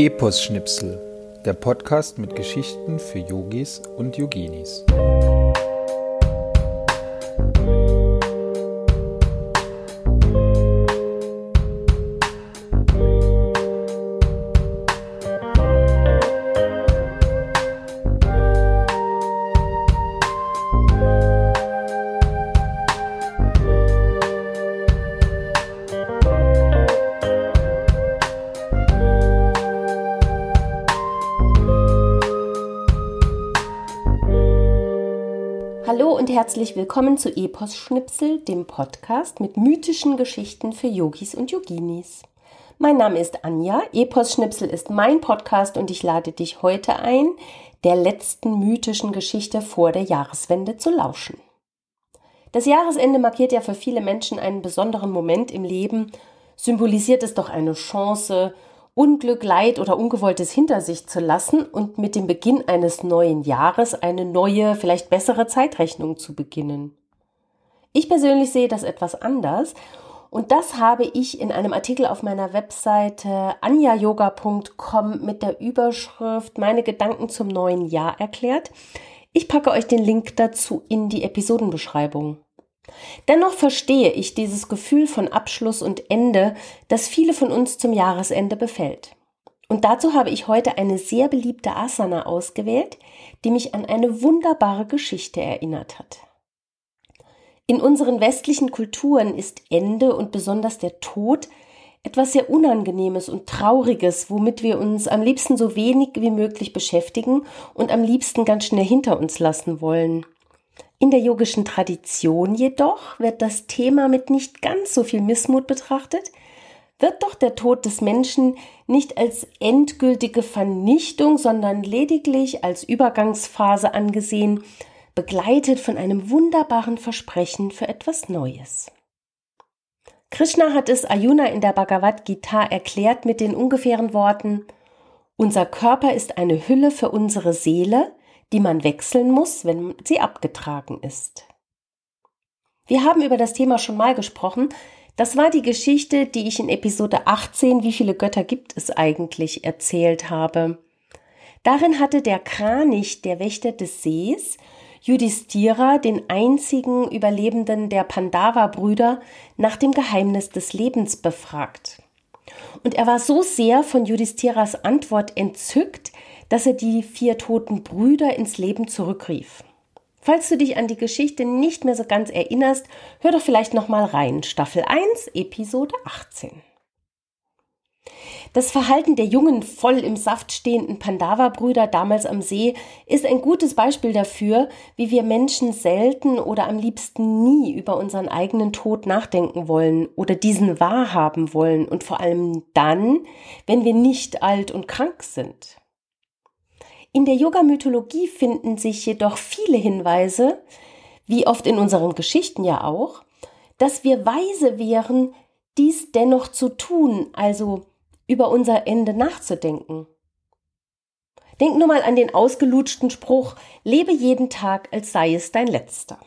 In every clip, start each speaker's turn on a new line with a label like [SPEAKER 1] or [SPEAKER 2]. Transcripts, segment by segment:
[SPEAKER 1] Epos-Schnipsel, der Podcast mit Geschichten für Yogis und Yoginis.
[SPEAKER 2] Herzlich willkommen zu Epos Schnipsel, dem Podcast mit mythischen Geschichten für Yogis und Yoginis. Mein Name ist Anja, Epos Schnipsel ist mein Podcast und ich lade dich heute ein, der letzten mythischen Geschichte vor der Jahreswende zu lauschen. Das Jahresende markiert ja für viele Menschen einen besonderen Moment im Leben, symbolisiert es doch eine Chance, Unglück, Leid oder Ungewolltes hinter sich zu lassen und mit dem Beginn eines neuen Jahres eine neue, vielleicht bessere Zeitrechnung zu beginnen. Ich persönlich sehe das etwas anders und das habe ich in einem Artikel auf meiner Webseite anjayoga.com mit der Überschrift Meine Gedanken zum neuen Jahr erklärt. Ich packe euch den Link dazu in die Episodenbeschreibung. Dennoch verstehe ich dieses Gefühl von Abschluss und Ende, das viele von uns zum Jahresende befällt. Und dazu habe ich heute eine sehr beliebte Asana ausgewählt, die mich an eine wunderbare Geschichte erinnert hat. In unseren westlichen Kulturen ist Ende und besonders der Tod etwas sehr Unangenehmes und Trauriges, womit wir uns am liebsten so wenig wie möglich beschäftigen und am liebsten ganz schnell hinter uns lassen wollen. In der yogischen Tradition jedoch wird das Thema mit nicht ganz so viel Missmut betrachtet, wird doch der Tod des Menschen nicht als endgültige Vernichtung, sondern lediglich als Übergangsphase angesehen, begleitet von einem wunderbaren Versprechen für etwas Neues. Krishna hat es Arjuna in der Bhagavad Gita erklärt mit den ungefähren Worten Unser Körper ist eine Hülle für unsere Seele, die man wechseln muss, wenn sie abgetragen ist. Wir haben über das Thema schon mal gesprochen. Das war die Geschichte, die ich in Episode 18, wie viele Götter gibt es eigentlich, erzählt habe. Darin hatte der Kranich, der Wächter des Sees, Judistira, den einzigen Überlebenden der Pandava-Brüder, nach dem Geheimnis des Lebens befragt. Und er war so sehr von Judistiras Antwort entzückt, dass er die vier toten Brüder ins Leben zurückrief. Falls du dich an die Geschichte nicht mehr so ganz erinnerst, hör doch vielleicht noch mal rein. Staffel 1, Episode 18. Das Verhalten der jungen, voll im Saft stehenden Pandava-Brüder damals am See ist ein gutes Beispiel dafür, wie wir Menschen selten oder am liebsten nie über unseren eigenen Tod nachdenken wollen oder diesen wahrhaben wollen und vor allem dann, wenn wir nicht alt und krank sind. In der Yoga-Mythologie finden sich jedoch viele Hinweise, wie oft in unseren Geschichten ja auch, dass wir weise wären, dies dennoch zu tun, also über unser Ende nachzudenken. Denk nur mal an den ausgelutschten Spruch, lebe jeden Tag, als sei es dein letzter.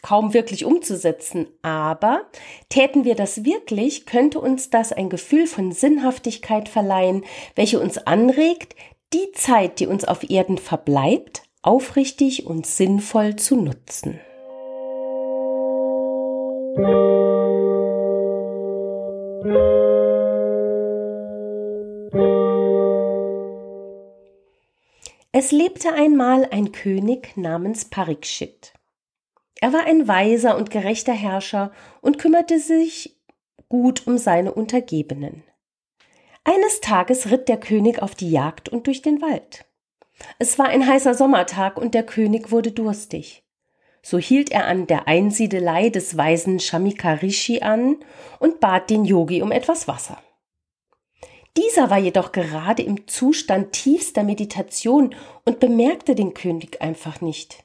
[SPEAKER 2] Kaum wirklich umzusetzen, aber täten wir das wirklich, könnte uns das ein Gefühl von Sinnhaftigkeit verleihen, welche uns anregt, die Zeit, die uns auf Erden verbleibt, aufrichtig und sinnvoll zu nutzen. Es lebte einmal ein König namens Parikshit. Er war ein weiser und gerechter Herrscher und kümmerte sich gut um seine Untergebenen. Eines Tages ritt der König auf die Jagd und durch den Wald. Es war ein heißer Sommertag und der König wurde durstig. So hielt er an der Einsiedelei des weisen Shamikarishi an und bat den Yogi um etwas Wasser. Dieser war jedoch gerade im Zustand tiefster Meditation und bemerkte den König einfach nicht.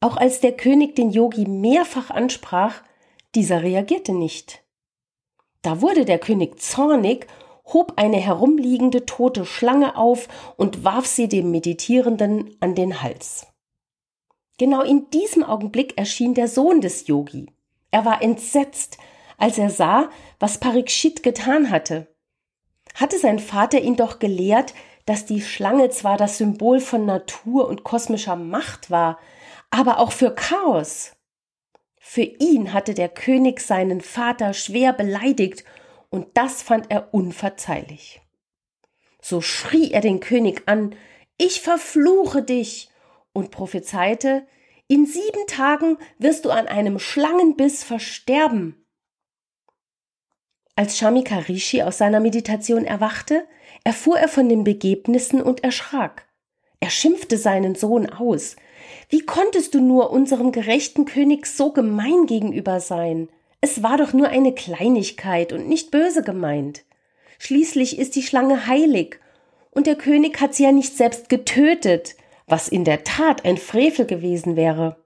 [SPEAKER 2] Auch als der König den Yogi mehrfach ansprach, dieser reagierte nicht. Da wurde der König zornig hob eine herumliegende tote Schlange auf und warf sie dem Meditierenden an den Hals. Genau in diesem Augenblick erschien der Sohn des Yogi. Er war entsetzt, als er sah, was Parikshit getan hatte. Hatte sein Vater ihn doch gelehrt, dass die Schlange zwar das Symbol von Natur und kosmischer Macht war, aber auch für Chaos. Für ihn hatte der König seinen Vater schwer beleidigt, und das fand er unverzeihlich. So schrie er den König an Ich verfluche dich und prophezeite In sieben Tagen wirst du an einem Schlangenbiss versterben. Als Shamika Rishi aus seiner Meditation erwachte, erfuhr er von den Begebnissen und erschrak. Er schimpfte seinen Sohn aus. Wie konntest du nur unserem gerechten König so gemein gegenüber sein? Es war doch nur eine Kleinigkeit und nicht böse gemeint. Schließlich ist die Schlange heilig, und der König hat sie ja nicht selbst getötet, was in der Tat ein Frevel gewesen wäre.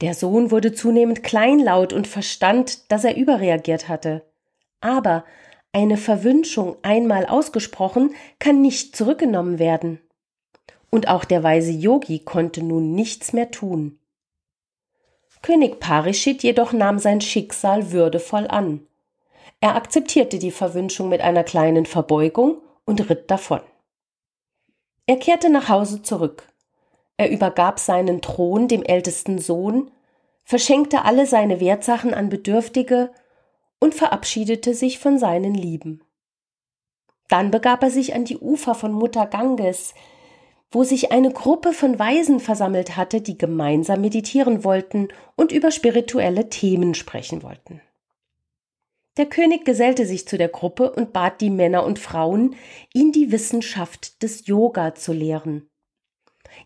[SPEAKER 2] Der Sohn wurde zunehmend kleinlaut und verstand, dass er überreagiert hatte. Aber eine Verwünschung einmal ausgesprochen kann nicht zurückgenommen werden. Und auch der weise Yogi konnte nun nichts mehr tun. König Parishit jedoch nahm sein Schicksal würdevoll an. Er akzeptierte die Verwünschung mit einer kleinen Verbeugung und ritt davon. Er kehrte nach Hause zurück. Er übergab seinen Thron dem ältesten Sohn, verschenkte alle seine Wertsachen an Bedürftige und verabschiedete sich von seinen Lieben. Dann begab er sich an die Ufer von Mutter Ganges, wo sich eine Gruppe von Weisen versammelt hatte, die gemeinsam meditieren wollten und über spirituelle Themen sprechen wollten. Der König gesellte sich zu der Gruppe und bat die Männer und Frauen, ihn die Wissenschaft des Yoga zu lehren.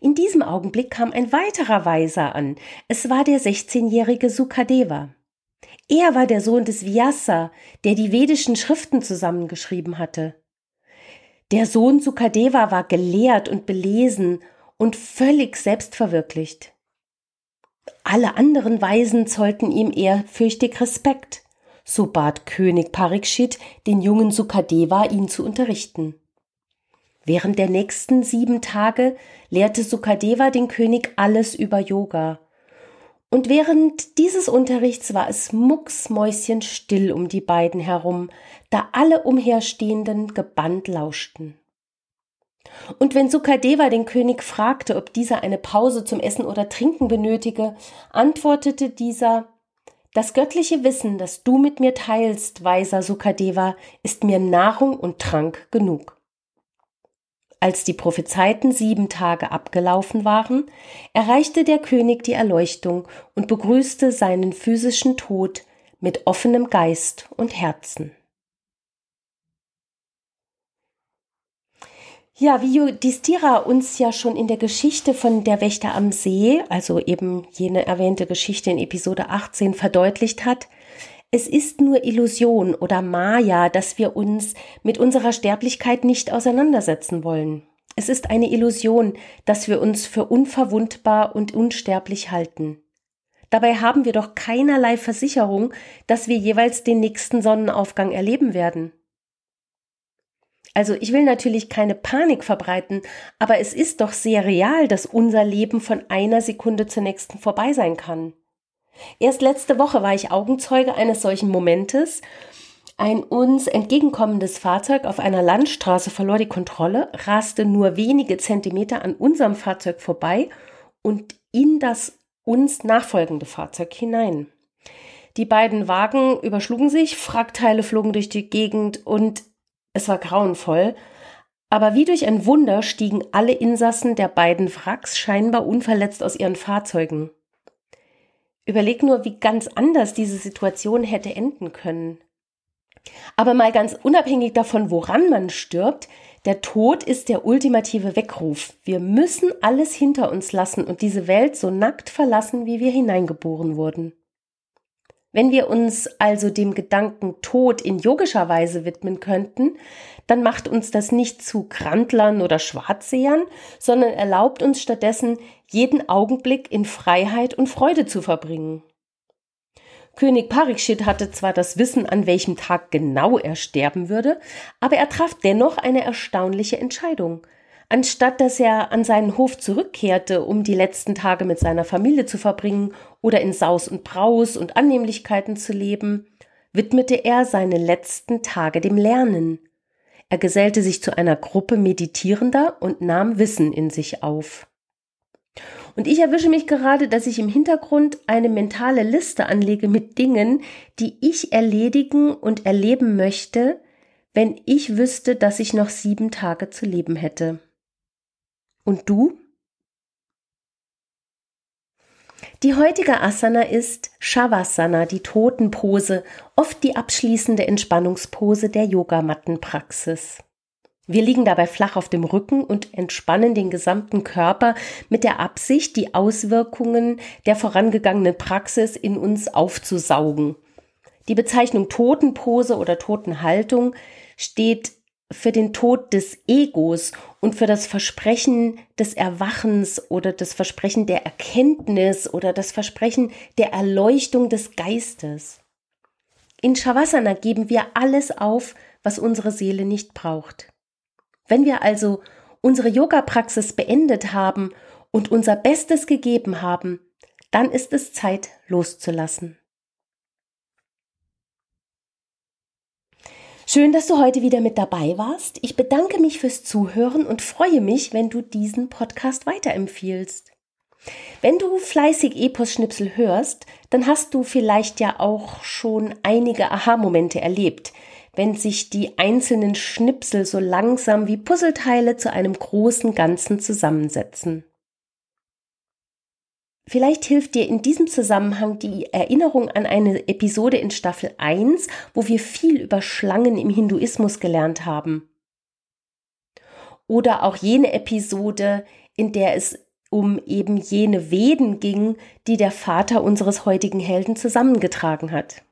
[SPEAKER 2] In diesem Augenblick kam ein weiterer Weiser an. Es war der 16-jährige Sukadeva. Er war der Sohn des Vyasa, der die vedischen Schriften zusammengeschrieben hatte. Der Sohn Sukadeva war gelehrt und belesen und völlig selbstverwirklicht. Alle anderen Weisen zollten ihm ehrfürchtig Respekt. So bat König Parikshit den jungen Sukadeva, ihn zu unterrichten. Während der nächsten sieben Tage lehrte Sukadeva den König alles über Yoga. Und während dieses Unterrichts war es mucksmäuschenstill um die beiden herum, da alle Umherstehenden gebannt lauschten. Und wenn Sukadeva den König fragte, ob dieser eine Pause zum Essen oder Trinken benötige, antwortete dieser Das göttliche Wissen, das du mit mir teilst, weiser Sukadeva, ist mir Nahrung und Trank genug. Als die prophezeiten sieben Tage abgelaufen waren, erreichte der König die Erleuchtung und begrüßte seinen physischen Tod mit offenem Geist und Herzen. Ja, wie Yudhishthira uns ja schon in der Geschichte von der Wächter am See, also eben jene erwähnte Geschichte in Episode 18 verdeutlicht hat, es ist nur Illusion oder Maya, dass wir uns mit unserer Sterblichkeit nicht auseinandersetzen wollen. Es ist eine Illusion, dass wir uns für unverwundbar und unsterblich halten. Dabei haben wir doch keinerlei Versicherung, dass wir jeweils den nächsten Sonnenaufgang erleben werden. Also ich will natürlich keine Panik verbreiten, aber es ist doch sehr real, dass unser Leben von einer Sekunde zur nächsten vorbei sein kann. Erst letzte Woche war ich Augenzeuge eines solchen Momentes. Ein uns entgegenkommendes Fahrzeug auf einer Landstraße verlor die Kontrolle, raste nur wenige Zentimeter an unserem Fahrzeug vorbei und in das uns nachfolgende Fahrzeug hinein. Die beiden Wagen überschlugen sich, Frackteile flogen durch die Gegend und es war grauenvoll. Aber wie durch ein Wunder stiegen alle Insassen der beiden Wracks scheinbar unverletzt aus ihren Fahrzeugen. Überleg nur, wie ganz anders diese Situation hätte enden können. Aber mal ganz unabhängig davon, woran man stirbt, der Tod ist der ultimative Weckruf. Wir müssen alles hinter uns lassen und diese Welt so nackt verlassen, wie wir hineingeboren wurden. Wenn wir uns also dem Gedanken Tod in yogischer Weise widmen könnten, dann macht uns das nicht zu Grandlern oder Schwarzsehern, sondern erlaubt uns stattdessen, jeden Augenblick in Freiheit und Freude zu verbringen. König Parikshit hatte zwar das Wissen, an welchem Tag genau er sterben würde, aber er traf dennoch eine erstaunliche Entscheidung. Anstatt dass er an seinen Hof zurückkehrte, um die letzten Tage mit seiner Familie zu verbringen oder in Saus und Braus und Annehmlichkeiten zu leben, widmete er seine letzten Tage dem Lernen. Er gesellte sich zu einer Gruppe Meditierender und nahm Wissen in sich auf. Und ich erwische mich gerade, dass ich im Hintergrund eine mentale Liste anlege mit Dingen, die ich erledigen und erleben möchte, wenn ich wüsste, dass ich noch sieben Tage zu leben hätte. Und du? Die heutige Asana ist Shavasana, die Totenpose, oft die abschließende Entspannungspose der Yogamattenpraxis. Wir liegen dabei flach auf dem Rücken und entspannen den gesamten Körper mit der Absicht, die Auswirkungen der vorangegangenen Praxis in uns aufzusaugen. Die Bezeichnung Totenpose oder Totenhaltung steht für den Tod des Egos und für das Versprechen des Erwachens oder das Versprechen der Erkenntnis oder das Versprechen der Erleuchtung des Geistes. In Shavasana geben wir alles auf, was unsere Seele nicht braucht. Wenn wir also unsere Yoga-Praxis beendet haben und unser Bestes gegeben haben, dann ist es Zeit loszulassen. Schön, dass du heute wieder mit dabei warst. Ich bedanke mich fürs Zuhören und freue mich, wenn du diesen Podcast weiterempfiehlst. Wenn du fleißig Epos-Schnipsel hörst, dann hast du vielleicht ja auch schon einige Aha-Momente erlebt, wenn sich die einzelnen Schnipsel so langsam wie Puzzleteile zu einem großen Ganzen zusammensetzen. Vielleicht hilft dir in diesem Zusammenhang die Erinnerung an eine Episode in Staffel 1, wo wir viel über Schlangen im Hinduismus gelernt haben. Oder auch jene Episode, in der es um eben jene Veden ging, die der Vater unseres heutigen Helden zusammengetragen hat.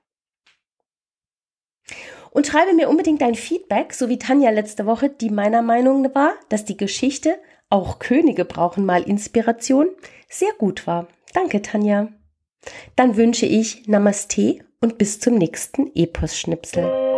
[SPEAKER 2] Und schreibe mir unbedingt dein Feedback, so wie Tanja letzte Woche, die meiner Meinung war, dass die Geschichte auch Könige brauchen mal Inspiration sehr gut war. Danke, Tanja. Dann wünsche ich Namaste und bis zum nächsten Epos-Schnipsel.